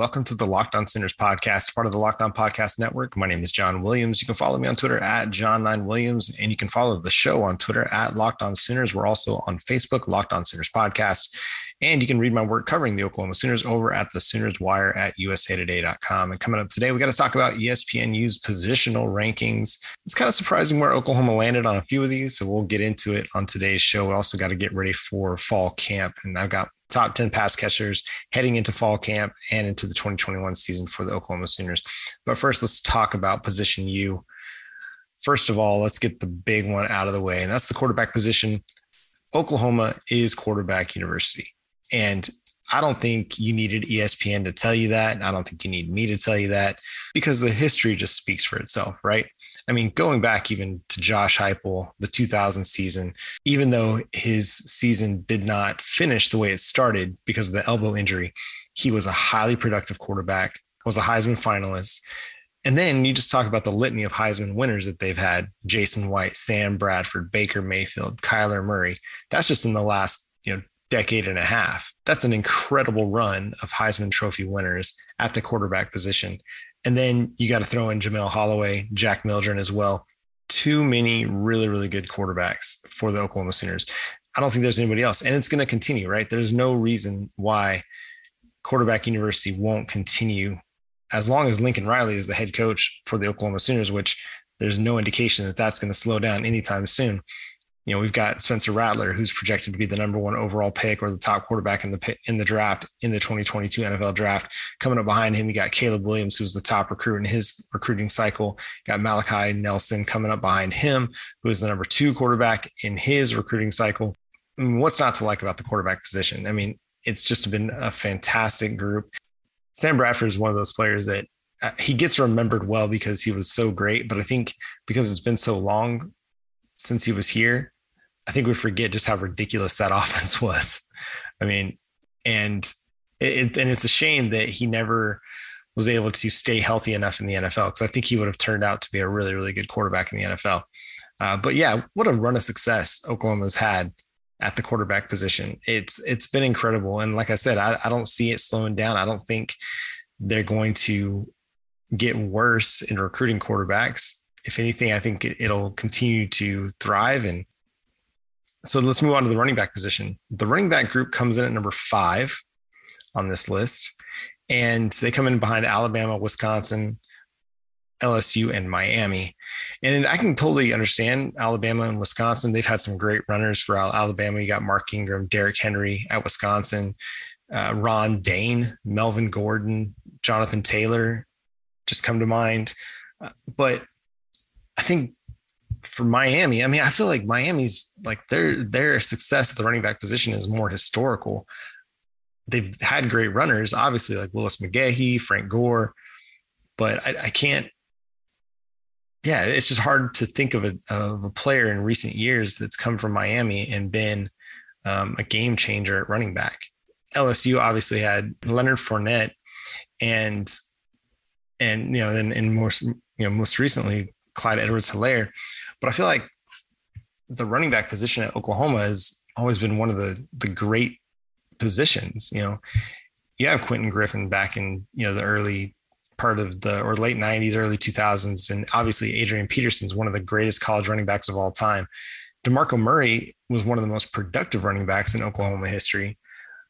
Welcome to the Locked On Sooners podcast, part of the Locked On Podcast Network. My name is John Williams. You can follow me on Twitter at John9Williams, and you can follow the show on Twitter at Locked On Sooners. We're also on Facebook, Locked On Sooners Podcast. And you can read my work covering the Oklahoma Sooners over at the Sooners Wire at usatoday.com. And coming up today, we got to talk about ESPNU's positional rankings. It's kind of surprising where Oklahoma landed on a few of these. So we'll get into it on today's show. We also got to get ready for fall camp. And I've got top 10 pass catchers heading into fall camp and into the 2021 season for the Oklahoma Sooners. But first, let's talk about position U. First of all, let's get the big one out of the way, and that's the quarterback position. Oklahoma is quarterback university. And I don't think you needed ESPN to tell you that. And I don't think you need me to tell you that because the history just speaks for itself, right? I mean, going back even to Josh Heupel, the 2000 season, even though his season did not finish the way it started because of the elbow injury, he was a highly productive quarterback, was a Heisman finalist. And then you just talk about the litany of Heisman winners that they've had Jason White, Sam Bradford, Baker Mayfield, Kyler Murray. That's just in the last, you know, decade and a half. That's an incredible run of Heisman Trophy winners at the quarterback position. And then you got to throw in Jamelle Holieway, Jack Mildren as well. Too many really, really good quarterbacks for the Oklahoma Sooners. I don't think there's anybody else. And it's going to continue, right? There's no reason why quarterback university won't continue as long as Lincoln Riley is the head coach for the Oklahoma Sooners, which there's no indication that that's going to slow down anytime soon you know, we've got Spencer Rattler, who's projected to be the number one overall pick or the top quarterback in the in the draft in the 2022 NFL draft. Coming up behind him, you got Caleb Williams, who's the top recruit in his recruiting cycle. You got Malachi Nelson coming up behind him, who is the number two quarterback in his recruiting cycle. I mean, what's not to like about the quarterback position? I mean, it's just been a fantastic group. Sam Bradford is one of those players that uh, he gets remembered well because he was so great, but I think because it's been so long since he was here, I think we forget just how ridiculous that offense was. I mean, and it, and it's a shame that he never was able to stay healthy enough in the NFL because I think he would have turned out to be a really, really good quarterback in the NFL. Uh, but yeah, what a run of success Oklahoma's had at the quarterback position. It's it's been incredible, and like I said, I, I don't see it slowing down. I don't think they're going to get worse in recruiting quarterbacks if anything, I think it, will continue to thrive. And so let's move on to the running back position. The running back group comes in at number five on this list, and they come in behind Alabama, Wisconsin, LSU, and Miami. And I can totally understand Alabama and Wisconsin. They've had some great runners for Alabama. You got Mark Ingram, Derrick Henry at Wisconsin, uh, Ron Dayne, Melvin Gordon, Jonathan Taylor just come to mind. Uh, but I think for Miami, I mean, I feel like Miami's like their their success at the running back position is more historical. They've had great runners, obviously, like Willis McGahee, Frank Gore, but I, I can't. Yeah, it's just hard to think of a, of a player in recent years that's come from Miami and been um, a game changer at running back. LSU obviously had Leonard Fournette, and and you know, then and most you know most recently Clyde Edwards Helaire. But I feel like the running back position at Oklahoma has always been one of the the great positions. You know, you have Quentin Griffin back in you know the early part of the or late 90s, early 2000s, and obviously Adrian Peterson is one of the greatest college running backs of all time. DeMarco Murray was one of the most productive running backs in Oklahoma history.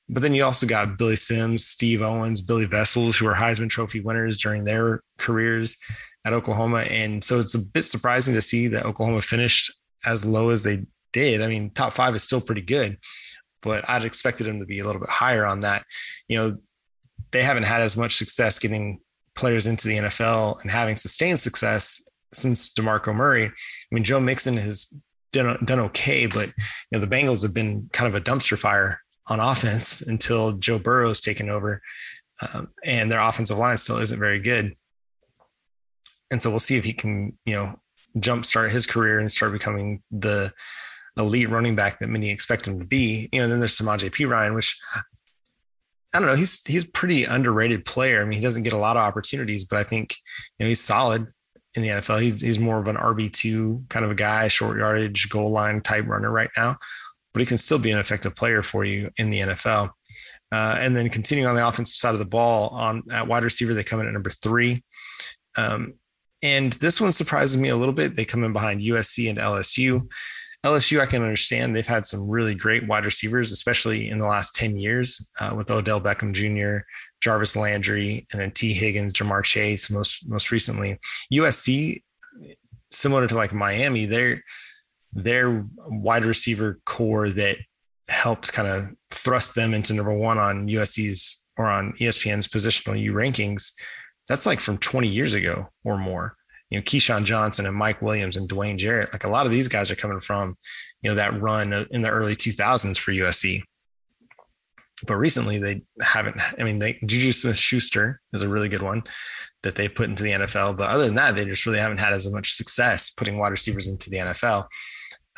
But then you also got Billy Sims, Steve Owens, Billy Vessels, who are Heisman Trophy winners during their careers at Oklahoma. And so it's a bit surprising to see that Oklahoma finished as low as they did. I mean, top five is still pretty good, but I'd expected them to be a little bit higher on that. You know, they haven't had as much success getting players into the NFL and having sustained success since DeMarco Murray. I mean, Joe Mixon has done, done okay, but you know, the Bengals have been kind of a dumpster fire on offense until Joe Burrow's taken over. Um, and their offensive line still isn't very good and so we'll see if he can, you know, jumpstart his career and start becoming the elite running back that many expect him to be. You know, then there's Samaje Perine, which I don't know. He's he's pretty underrated player. I mean, he doesn't get a lot of opportunities, but I think you know he's solid in the NFL. He's he's more of an RB two kind of a guy, short yardage, goal line type runner right now, but he can still be an effective player for you in the NFL. Uh, and then continuing on the offensive side of the ball, on at wide receiver, they come in at number three. Um, and this one surprises me a little bit. They come in behind USC and LSU. LSU, I can understand they've had some really great wide receivers, especially in the last 10 years uh, with Odell Beckham Jr., Jarvis Landry, and then Tee Higgins, Ja'Marr Chase, most most recently. USC, similar to like Miami, they're their wide receiver core that helped kind of thrust them into number one on USC's or on ESPN's positional U rankings. That's like from 20 years ago or more you know, Keyshawn Johnson and Mike Williams and Dwayne Jarrett, like a lot of these guys are coming from, you know, that run in the early 2000s for USC. But recently they haven't, I mean, they, Juju Smith Schuster is a really good one that they put into the NFL. But other than that, they just really haven't had as much success putting wide receivers into the NFL.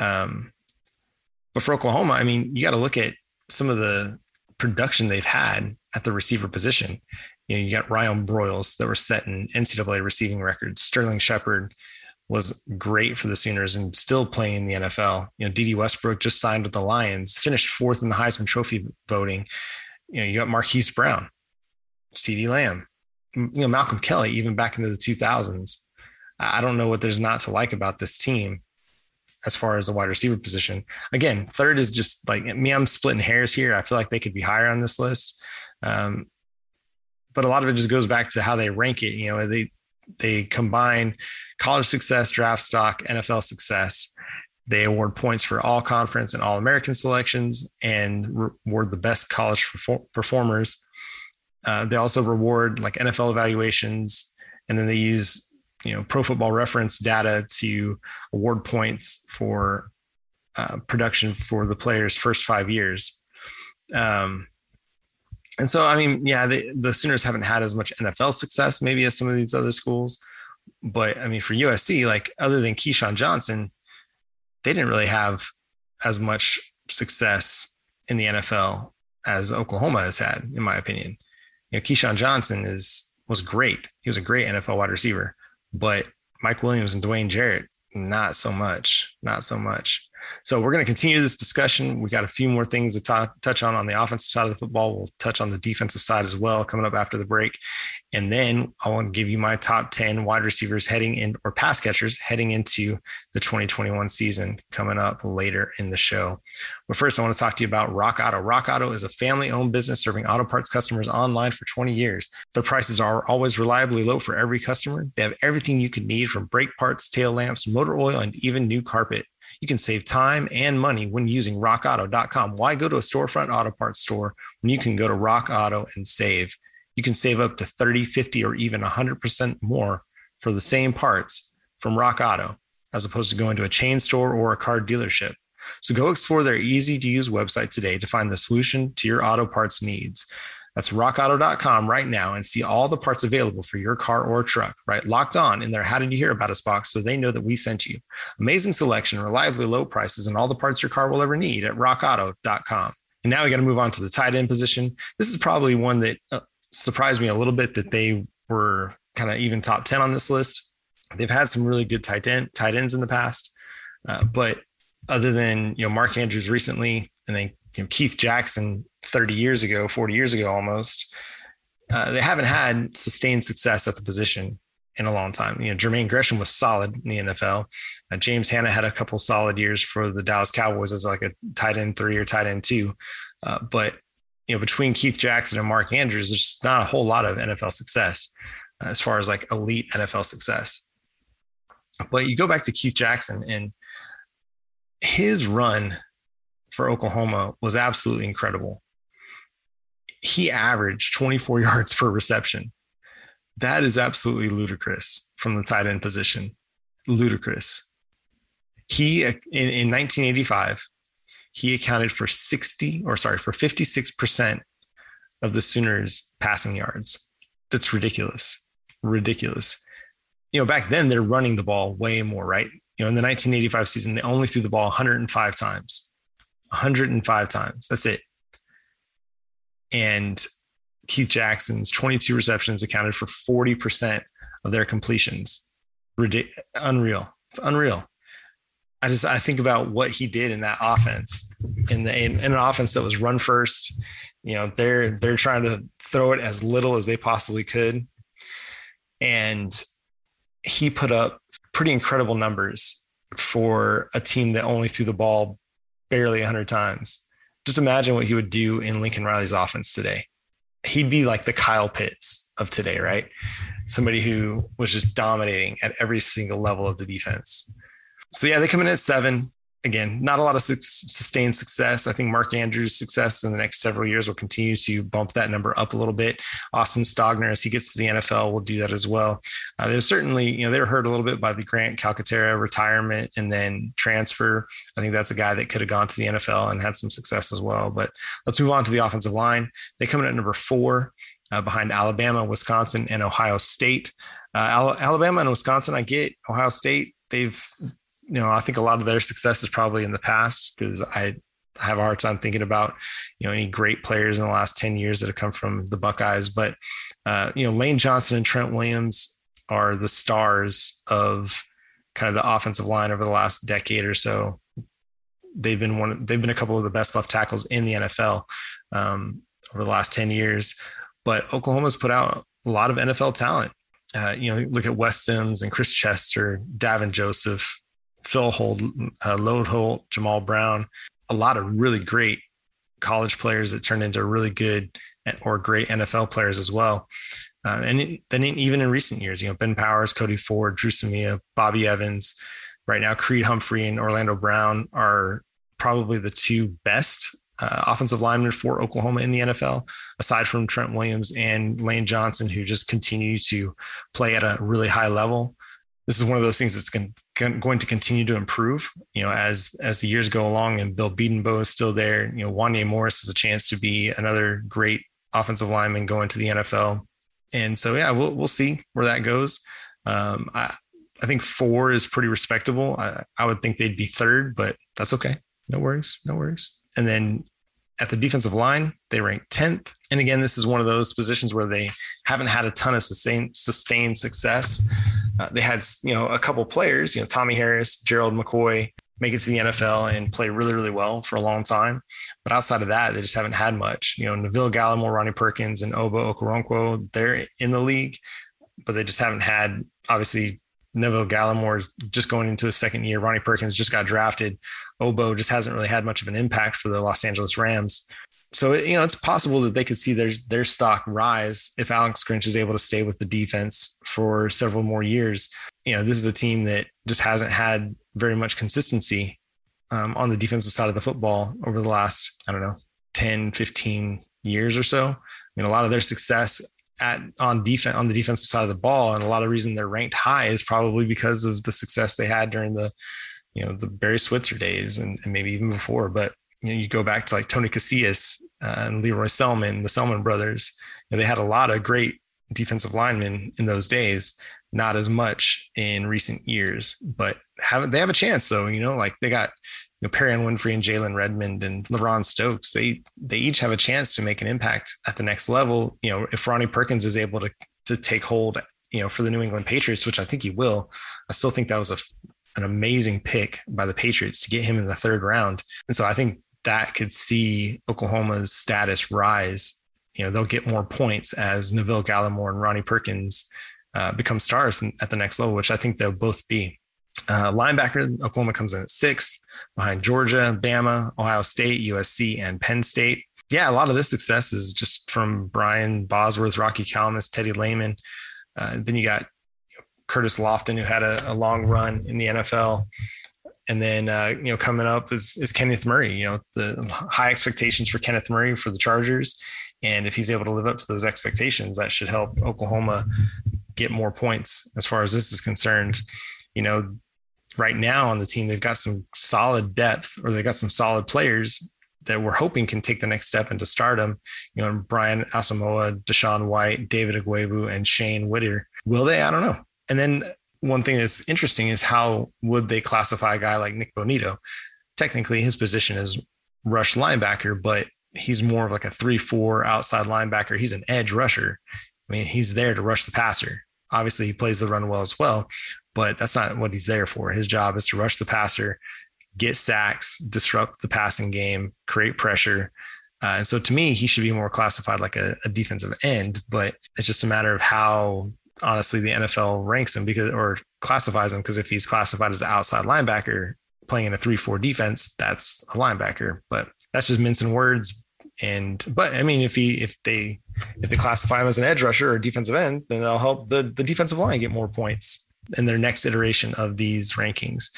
Um, but for Oklahoma, I mean, you got to look at some of the production they've had at the receiver position you know, you got Ryan Broyles that were setting NCAA receiving records. Sterling Shepard was great for the Sooners and still playing in the NFL. You know, Dede Westbrook just signed with the Lions, finished fourth in the Heisman Trophy voting. You know, you got Marquise Brown, CeeDee Lamb, you know, Malcolm Kelly, even back into the 2000s. I don't know what there's not to like about this team as far as the wide receiver position. Again, third is just like me, I'm splitting hairs here. I feel like they could be higher on this list. Um, but a lot of it just goes back to how they rank it. You know, they they combine college success, draft stock, NFL success. They award points for all conference and all American selections and reward the best college performers. Uh, they also reward like NFL evaluations, and then they use you know Pro Football Reference data to award points for uh, production for the players' first five years. Um, and so, I mean, yeah, the, the Sooners haven't had as much NFL success maybe as some of these other schools. But I mean, for USC, like other than Keyshawn Johnson, they didn't really have as much success in the NFL as Oklahoma has had, in my opinion. You know, Keyshawn Johnson is was great. He was a great NFL wide receiver, but Mike Williams and Dwayne Jarrett, not so much, not so much. So we're going to continue this discussion. We got a few more things to t- touch on on the offensive side of the football. We'll touch on the defensive side as well coming up after the break. And then I want to give you my top 10 wide receivers heading in or pass catchers heading into the 2021 season coming up later in the show. But first, I want to talk to you about Rock Auto. Rock Auto is a family owned business serving auto parts customers online for 20 years. Their prices are always reliably low for every customer. They have everything you could need from brake parts, tail lamps, motor oil, and even new carpet. You can save time and money when using rockauto.com. Why go to a storefront auto parts store when you can go to Rock Auto and save? You can save up to 30, 50, or even 100% more for the same parts from Rock Auto as opposed to going to a chain store or a car dealership. So go explore their easy to use website today to find the solution to your auto parts needs. That's rockauto.com right now and see all the parts available for your car or truck, right? Locked on in their How Did You Hear About Us box so they know that we sent you. Amazing selection, reliably low prices, and all the parts your car will ever need at rockauto.com. And now we got to move on to the tight end position. This is probably one that uh, surprised me a little bit that they were kind of even top 10 on this list. They've had some really good tight, end, tight ends in the past, uh, but other than you know Mark Andrews recently, and then you know, Keith Jackson 30 years ago, 40 years ago almost, uh, they haven't had sustained success at the position in a long time. You know, Jermaine Gresham was solid in the NFL. Uh, James Hanna had a couple solid years for the Dallas Cowboys as like a tight end three or tight end two. Uh, but, you know, between Keith Jackson and Mark Andrews, there's not a whole lot of NFL success uh, as far as like elite NFL success. But you go back to Keith Jackson and his run for Oklahoma was absolutely incredible. He averaged 24 yards per reception. That is absolutely ludicrous from the tight end position. Ludicrous. He, in, in 1985, he accounted for 60 or sorry, for 56% of the Sooners passing yards. That's ridiculous. Ridiculous. you know, back then they're running the ball way more, right? You know, in the 1985 season, they only threw the ball 105 times. 105 times. That's it. And Keith Jackson's 22 receptions accounted for 40% of their completions. Unreal. It's unreal. I just I think about what he did in that offense, in the in, in, an offense that was run first. You know, they're they're trying to throw it as little as they possibly could, and he put up pretty incredible numbers for a team that only threw the ball barely 100 times. Just imagine what he would do in Lincoln Riley's offense today. He'd be like the Kyle Pitts of today, right? Somebody who was just dominating at every single level of the defense. So yeah, they come in at seven again, not a lot of su- sustained success. I think Mark Andrews' success in the next several years will continue to bump that number up a little bit. Austin Stogner, as he gets to the NFL, will do that as well. Uh, they certainly, you know, they were hurt a little bit by the Grant Calcaterra retirement and then transfer. I think that's a guy that could have gone to the NFL and had some success as well. But let's move on to the offensive line. They come in at number four. Uh, behind Alabama, Wisconsin, and Ohio State. Uh, Alabama and Wisconsin, I get Ohio State. They've you know, I think a lot of their success is probably in the past because I have a hard time thinking about, you know, any great players in the last 10 years that have come from the Buckeyes. But, uh, you know, Lane Johnson and Trent Williams are the stars of kind of the offensive line over the last decade or so. They've been one, they've been a couple of the best left tackles in the NFL um, over the last 10 years. But Oklahoma's put out a lot of NFL talent. Uh, you know, look at Wes Sims and Chris Chester, Davin Joseph, Phil Holt, uh, Lode Holt, Jammal Brown, a lot of really great college players that turned into really good or great NFL players as well. Uh, and then even in recent years, you know, Ben Powers, Cody Ford, Dru Samia, Bobby Evans, right now, Creed Humphrey and Orlando Brown are probably the two best uh, offensive linemen for Oklahoma in the NFL, aside from Trent Williams and Lane Johnson, who just continue to play at a really high level this is one of those things that's going, going to continue to improve, you know, as as the years go along and Bill Bedenbaugh is still there. You know, Wanya Morris has a chance to be another great offensive lineman going to the NFL. And so, yeah, we'll we'll see where that goes. Um, I I think four is pretty respectable. I, I would think they'd be third, but that's okay. No worries, no worries. And then at the defensive line, they rank 10th. And again, this is one of those positions where they haven't had a ton of sustained, sustained success. Uh, they had, you know, a couple players, you know, Tommy Harris, Gerald McCoy, make it to the NFL and play really, really well for a long time. But outside of that, they just haven't had much. You know, Neville Gallimore, Ronnie Perkins, and Ogbo Okoronkwo, they're in the league, but they just haven't had, obviously, Neville Gallimore just going into his second year. Ronnie Perkins just got drafted. Ogbo just hasn't really had much of an impact for the Los Angeles Rams so you know it's possible that they could see their their stock rise if Alex Grinch is able to stay with the defense for several more years. You know, this is a team that just hasn't had very much consistency um, on the defensive side of the football over the last I don't know 10, 15 years or so. I mean, a lot of their success at on defense on the defensive side of the ball, and a lot of reason they're ranked high is probably because of the success they had during the you know the Barry Switzer days and, and maybe even before. But you know, you go back to like Tony Casillas uh, and Lee Roy Selmon, the Selmon brothers. You know, they had a lot of great defensive linemen in those days. Not as much in recent years, but have they have a chance though? You know, like they got you know, Perrion Winfrey and Jalen Redmond and LaRon Stokes. They they each have a chance to make an impact at the next level. You know, if Ronnie Perkins is able to to take hold, you know, for the New England Patriots, which I think he will, I still think that was a an amazing pick by the Patriots to get him in the third round. And so I think that could see Oklahoma's status rise. You know, they'll get more points as Neville Gallimore and Ronnie Perkins uh, become stars at the next level, which I think they'll both be. Uh, linebacker, Oklahoma comes in at sixth behind Georgia, Bama, Ohio State, USC, and Penn State. Yeah, a lot of this success is just from Brian Bosworth, Rocky Calmus, Teddy Lehman. Uh, then you got Curtis Lofton, who had a, a long run in the NFL. And then uh, you know coming up is is Kenneth Murray. You know the high expectations for Kenneth Murray for the Chargers, and if he's able to live up to those expectations, that should help Oklahoma get more points as far as this is concerned. You know, right now on the team they've got some solid depth, or they've got some solid players that we're hoping can take the next step into stardom. You know, Brian Asamoah, DaShaun White, David Ugwoegbu, and Shane Whitter. Will they? I don't know. And then one thing that's interesting is how would they classify a guy like Nik Bonitto? Technically, his position is rush linebacker, but he's more of like a three-four outside linebacker. He's an edge rusher. I mean, he's there to rush the passer. Obviously, he plays the run well as well, but that's not what he's there for. His job is to rush the passer, get sacks, disrupt the passing game, create pressure. Uh, and so to me, he should be more classified like a, a, defensive end, but it's just a matter of how honestly the NFL ranks him because or classifies him because if he's classified as an outside linebacker playing in a 3-4 defense, that's a linebacker. But that's just mincing words. And but I mean, if he if they if they classify him as an edge rusher or defensive end, then it'll help the the defensive line get more points in their next iteration of these rankings.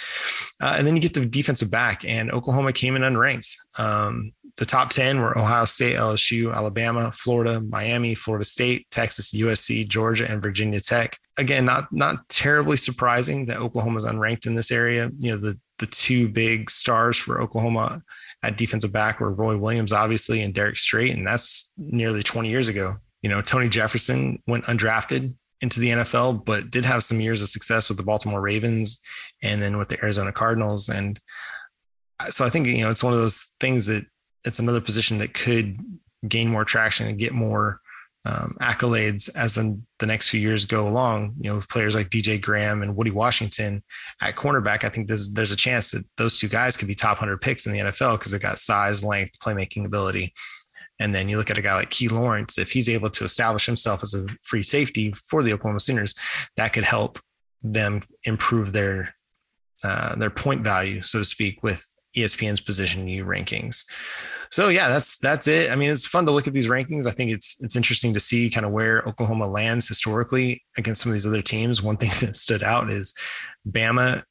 Uh, and then you get the defensive back, and Oklahoma came in unranked. Um, the top 10 were Ohio State, LSU, Alabama, Florida, Miami, Florida State, Texas, USC, Georgia, and Virginia Tech. Again, not not terribly surprising that Oklahoma is unranked in this area. You know, the the two big stars for Oklahoma at defensive back were Roy Williams, obviously, and Derrick Strait, and that's nearly 20 years ago. You know, Tony Jefferson went undrafted into the NFL, but did have some years of success with the Baltimore Ravens and then with the Arizona Cardinals. And so I think, you know, it's one of those things that it's another position that could gain more traction and get more um, accolades as the, the next few years go along. You know, players like DJ Graham and Woody Washington at cornerback, I think there's there's a chance that those two guys could be top hundred picks in the NFL because they've got size, length, playmaking ability. And then you look at a guy like Key Lawrence, if he's able to establish himself as a free safety for the Oklahoma Sooners, that could help them improve their uh, their point value, so to speak, with ESPN's position U rankings so yeah, that's that's it. I mean, it's fun to look at these rankings. I think it's it's interesting to see kind of where Oklahoma lands historically against some of these other teams. One thing that stood out is Bama.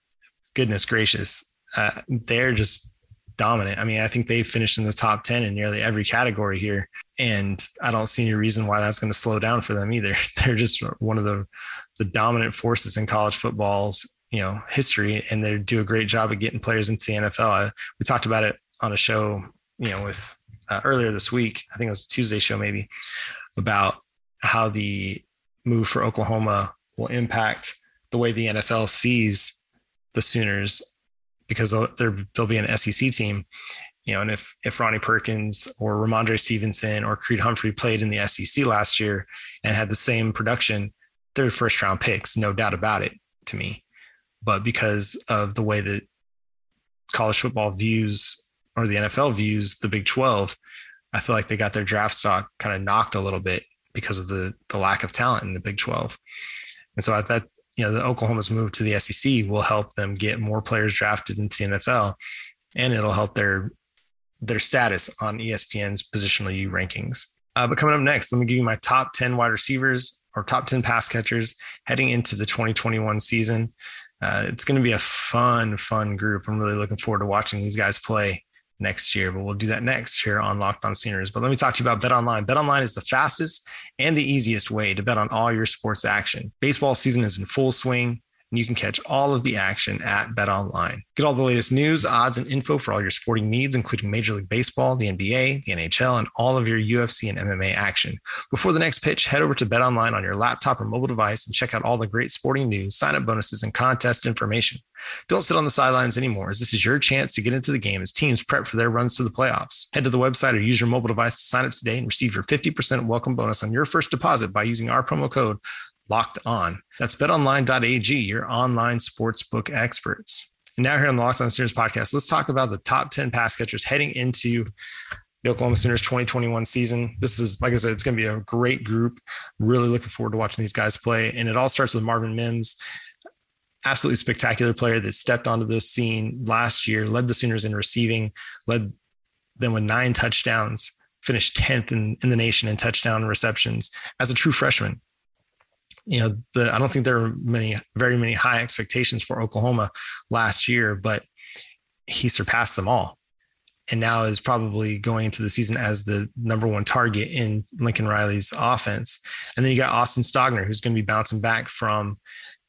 Goodness gracious, uh, they're just dominant. I mean, I think they finished in the top ten in nearly every category here, and I don't see any reason why that's going to slow down for them either. They're just one of the the dominant forces in college football's you know history, and they do a great job of getting players into the NFL. I, we talked about it on a show you know, with uh, earlier this week, I think it was Tuesday show maybe, about how the move for Oklahoma will impact the way the NFL sees the Sooners because they'll, they'll be an SEC team. You know, and if if Ronnie Perkins or Rhamondre Stevenson or Creed Humphrey played in the SEC last year and had the same production, they're first round picks, no doubt about it to me. But because of the way that college football views or the NFL views the Big 12, I feel like they got their draft stock kind of knocked a little bit because of the the lack of talent in the Big 12. And so I thought, you know, the Oklahoma's move to the SEC will help them get more players drafted into the NFL and it'll help their their status on ESPN's positional U rankings. Uh, but coming up next, let me give you my top 10 wide receivers or top 10 pass catchers heading into the 2021 season. Uh, it's going to be a fun, fun group. I'm really looking forward to watching these guys play next year, but we'll do that next here on Locked On Sooners. But let me talk to you about Bet Online. Bet Online is the fastest and the easiest way to bet on all your sports action. Baseball season is in full swing and you can catch all of the action at Bet Online. Get all the latest news, odds, and info for all your sporting needs, including Major League Baseball, the NBA, the NHL, and all of your UFC and MMA action. Before the next pitch, head over to Bet Online on your laptop or mobile device and check out all the great sporting news, sign-up bonuses, and contest information. Don't sit on the sidelines anymore, as this is your chance to get into the game as teams prep for their runs to the playoffs. Head to the website or use your mobile device to sign up today and receive your 50% welcome bonus on your first deposit by using our promo code locked on. That's betonline.ag, your online sportsbook experts. And now here on the Locked On Sooners podcast, let's talk about the top 10 pass catchers heading into the Oklahoma Sooners 2021 season. This is, like I said, it's going to be a great group. Really looking forward to watching these guys play. And it all starts with Marvin Mims, absolutely spectacular player that stepped onto the scene last year, led the Sooners in receiving, led them with nine touchdowns, finished 10th in, in the nation in touchdown receptions as a true freshman you know, the I don't think there were many, very many high expectations for Oklahoma last year, but he surpassed them all. And now is probably going into the season as the number one target in Lincoln Riley's offense. And then you got Austin Stogner, who's going to be bouncing back from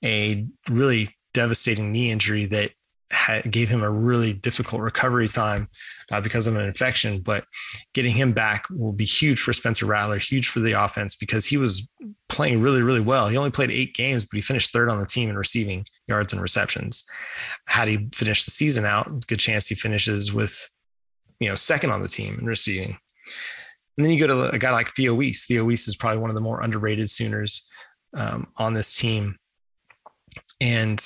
a really devastating knee injury that gave him a really difficult recovery time uh, because of an infection. But getting him back will be huge for Spencer Rattler, huge for the offense because he was playing really, really well. He only played eight games, but he finished third on the team in receiving yards and receptions. Had he finished the season out, good chance he finishes with, you know, second on the team in receiving. And then you go to a guy like Theo Wease. Theo Wease is probably one of the more underrated Sooners um, on this team. And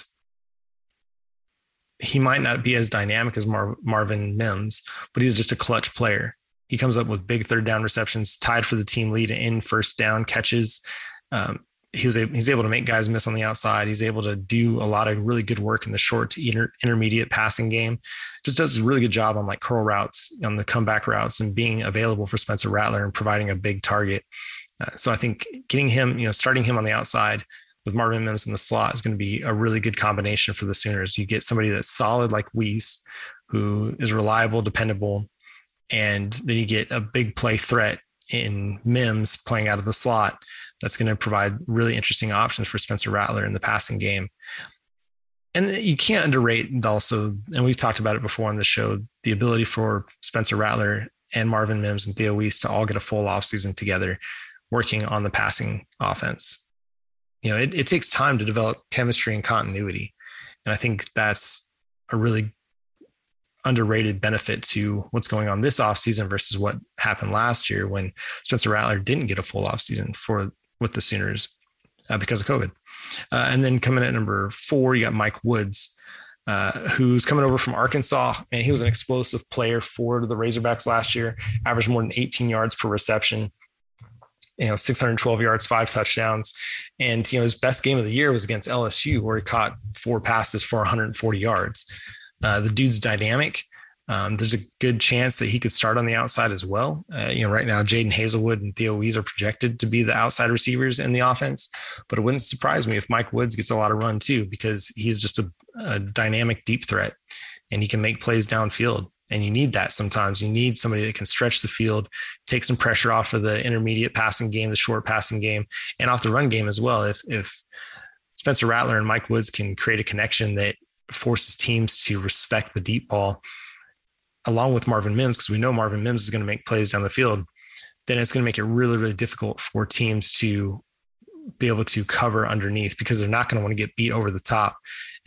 he might not be as dynamic as Mar- Marvin Mims, but he's just a clutch player. He comes up with big third down receptions, tied for the team lead in first down catches. Um, he was able, he's able to make guys miss on the outside. He's able to do a lot of really good work in the short to inter, intermediate passing game. Just does a really good job on like curl routes, on the comeback routes, and being available for Spencer Rattler and providing a big target. Uh, so I think getting him, you know, starting him on the outside with Marvin Mims in the slot is going to be a really good combination for the Sooners. You get somebody that's solid like Wease, who is reliable, dependable, and then you get a big play threat in Mims playing out of the slot. That's going to provide really interesting options for Spencer Rattler in the passing game. And you can't underrate also, and we've talked about it before on the show, the ability for Spencer Rattler and Marvin Mims and Theo Wease to all get a full offseason together working on the passing offense you know, it, it takes time to develop chemistry and continuity. And I think that's a really underrated benefit to what's going on this offseason versus what happened last year when Spencer Rattler didn't get a full offseason for with the Sooners uh, because of COVID. Uh, and then coming at number four, you got Mike Woods, uh, who's coming over from Arkansas, and he was an explosive player for the Razorbacks last year, averaged more than 18 yards per reception you know 612 yards five touchdowns and you know his best game of the year was against lsu where he caught four passes for 140 yards uh, the dude's dynamic um, there's a good chance that he could start on the outside as well. Uh, you know, right now, Jadon Haselwood and Theo Wease are projected to be the outside receivers in the offense, but it wouldn't surprise me if Mike Woods gets a lot of run too, because he's just a, a dynamic deep threat and he can make plays downfield. And you need that sometimes. You need somebody that can stretch the field, take some pressure off of the intermediate passing game, the short passing game, and off the run game as well. If if Spencer Rattler and Mike Woods can create a connection that forces teams to respect the deep ball, along with Marvin Mims, because we know Marvin Mims is going to make plays down the field, then it's going to make it really, really difficult for teams to be able to cover underneath because they're not going to want to get beat over the top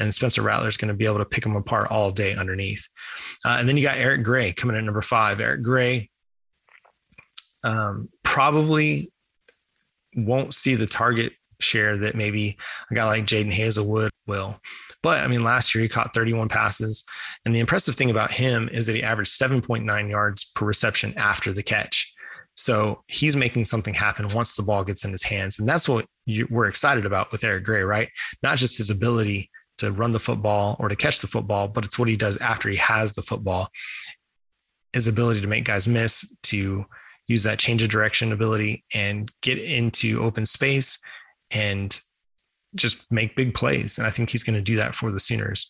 and Spencer Rattler is going to be able to pick them apart all day underneath. Uh, and then you got Eric Gray coming in number five. Eric Gray um, probably won't see the target share that maybe a guy like Jadon Haselwood will. But I mean, last year he caught 31 passes. And the impressive thing about him is that he averaged 7.9 yards per reception after the catch. So he's making something happen once the ball gets in his hands. And that's what you, we're excited about with Eric Gray, right? Not just his ability to run the football or to catch the football, but it's what he does after he has the football. His ability to make guys miss, to use that change of direction ability and get into open space and just make big plays. And I think he's going to do that for the Sooners.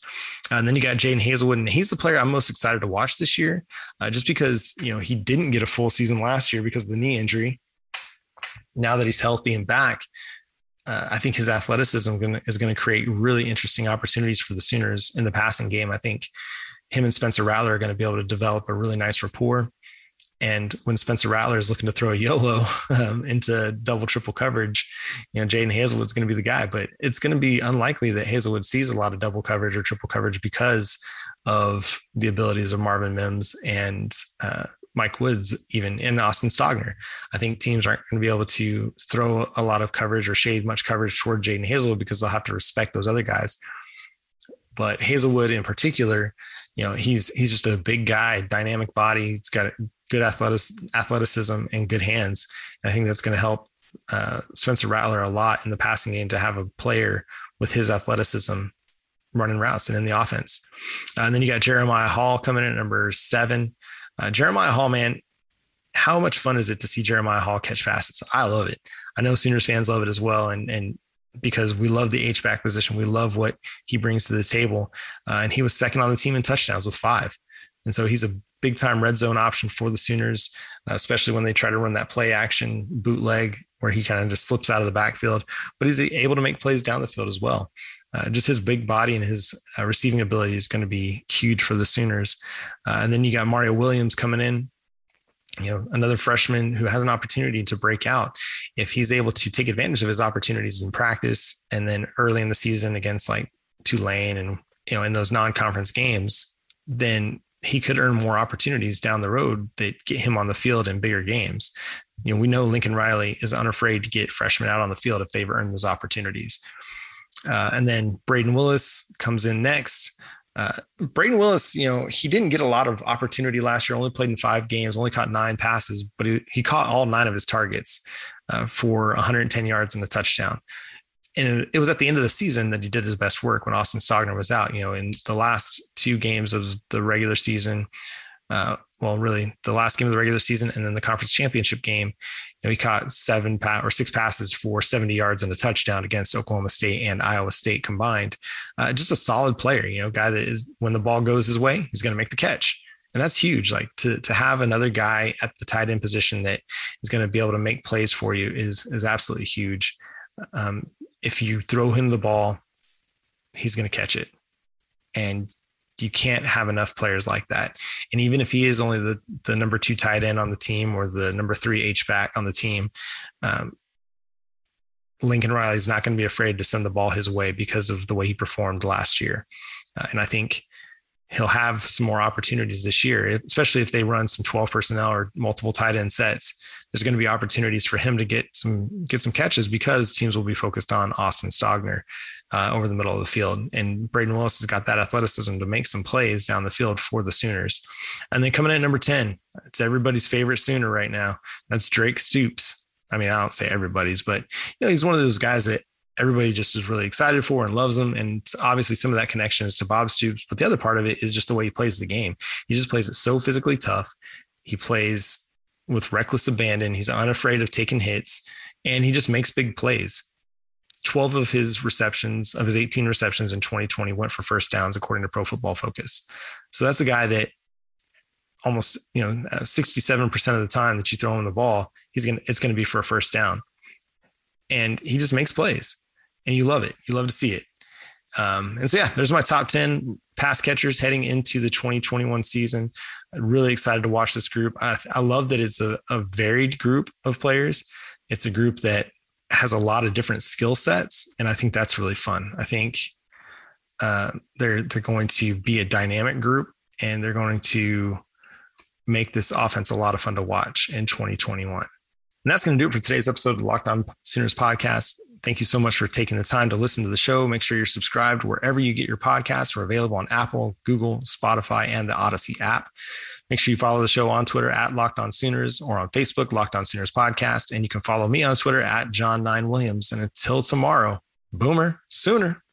Uh, and then you got Jadon Haselwood, and he's the player I'm most excited to watch this year, uh, just because you know he didn't get a full season last year because of the knee injury. Now that he's healthy and back, uh, I think his athleticism gonna, is going to create really interesting opportunities for the Sooners in the passing game. I think him and Spencer Rattler are going to be able to develop a really nice rapport. And when Spencer Rattler is looking to throw a YOLO um, into double, triple coverage, you know, Jadon Haselwood's going to be the guy. But it's going to be unlikely that Haselwood sees a lot of double coverage or triple coverage because of the abilities of Marvin Mims and uh, Mike Woods, even in Austin Stogner. I think teams aren't going to be able to throw a lot of coverage or shade much coverage toward Jadon Haselwood because they'll have to respect those other guys. But Haselwood in particular, you know, he's he's just a big guy, dynamic body. He's got good athletic, athleticism and good hands. And I think that's going to help uh, Spencer Rattler a lot in the passing game to have a player with his athleticism running routes and in the offense. Uh, and then you got Jeremiah Hall coming in at number seven. Uh, Jeremiah Hall, man, how much fun is it to see Jeremiah Hall catch passes? I love it. I know Sooners fans love it as well, and and because we love the H back position, we love what he brings to the table. Uh, and he was second on the team in touchdowns with five, and so he's a big time red zone option for the Sooners, uh, especially when they try to run that play action bootleg where he kind of just slips out of the backfield. But he's able to make plays down the field as well. Uh, just his big body and his uh, receiving ability is going to be huge for the Sooners. Uh, and then you got Mario Williams coming in, you know, another freshman who has an opportunity to break out. If he's able to take advantage of his opportunities in practice and then early in the season against like Tulane and, you know, in those non conference games, then he could earn more opportunities down the road that get him on the field in bigger games. You know, we know Lincoln Riley is unafraid to get freshmen out on the field if they've earned those opportunities. Uh, and then Brayden Willis comes in next. Uh, Brayden Willis, you know, he didn't get a lot of opportunity last year, only played in five games, only caught nine passes, but he, he caught all nine of his targets uh, for 110 yards and a touchdown. And it was at the end of the season that he did his best work when Austin Stogner was out. You know, in the last two games of the regular season, uh, well, really the last game of the regular season and then the conference championship game, you he caught seven pa- or six passes for 70 yards and a touchdown against Oklahoma State and Iowa State combined. Uh, just a solid player, you know, guy that is when the ball goes his way, he's going to make the catch. And that's huge. Like to, to have another guy at the tight end position that is going to be able to make plays for you is, is absolutely huge. Um, if you throw him the ball, he's going to catch it. And you can't have enough players like that. And even if he is only the the number two tight end on the team or the number three H back on the team, um, Lincoln Riley is not going to be afraid to send the ball his way because of the way he performed last year. Uh, and I think he'll have some more opportunities this year, especially if they run some 12 personnel or multiple tight end sets. There's going to be opportunities for him to get some get some catches because teams will be focused on Austin Stogner uh, over the middle of the field. And Brayden Willis has got that athleticism to make some plays down the field for the Sooners. And then coming in at number 10, it's everybody's favorite Sooner right now. That's Drake Stoops. I mean, I don't say everybody's, but you know, he's one of those guys that everybody just is really excited for and loves him. And obviously, some of that connection is to Bob Stoops, but the other part of it is just the way he plays the game. He just plays it so physically tough. He plays with reckless abandon. He's unafraid of taking hits, and he just makes big plays. 12 of his receptions, of his 18 receptions in 2020, went for first downs, according to Pro Football Focus. So that's a guy that almost, you know, 67% of the time that you throw him the ball, he's going to, it's going to be for a first down. And he just makes plays and you love it. You love to see it. Um, and so, yeah, there's my top 10 pass catchers heading into the 2021 season. I'm really excited to watch this group. I, I love that it's a, a varied group of players. It's a group that has a lot of different skill sets, and I think that's really fun. I think uh, they're they're going to be a dynamic group, and they're going to make this offense a lot of fun to watch in 2021. And that's going to do it for today's episode of the Locked On Sooners podcast. Thank you so much for taking the time to listen to the show. Make sure you're subscribed wherever you get your podcasts. We're available on Apple, Google, Spotify, and the Audacy app. Make sure you follow the show on Twitter at Locked On Sooners or on Facebook, Locked On Sooners Podcast. And you can follow me on Twitter at John Nine Williams. And until tomorrow, Boomer Sooner.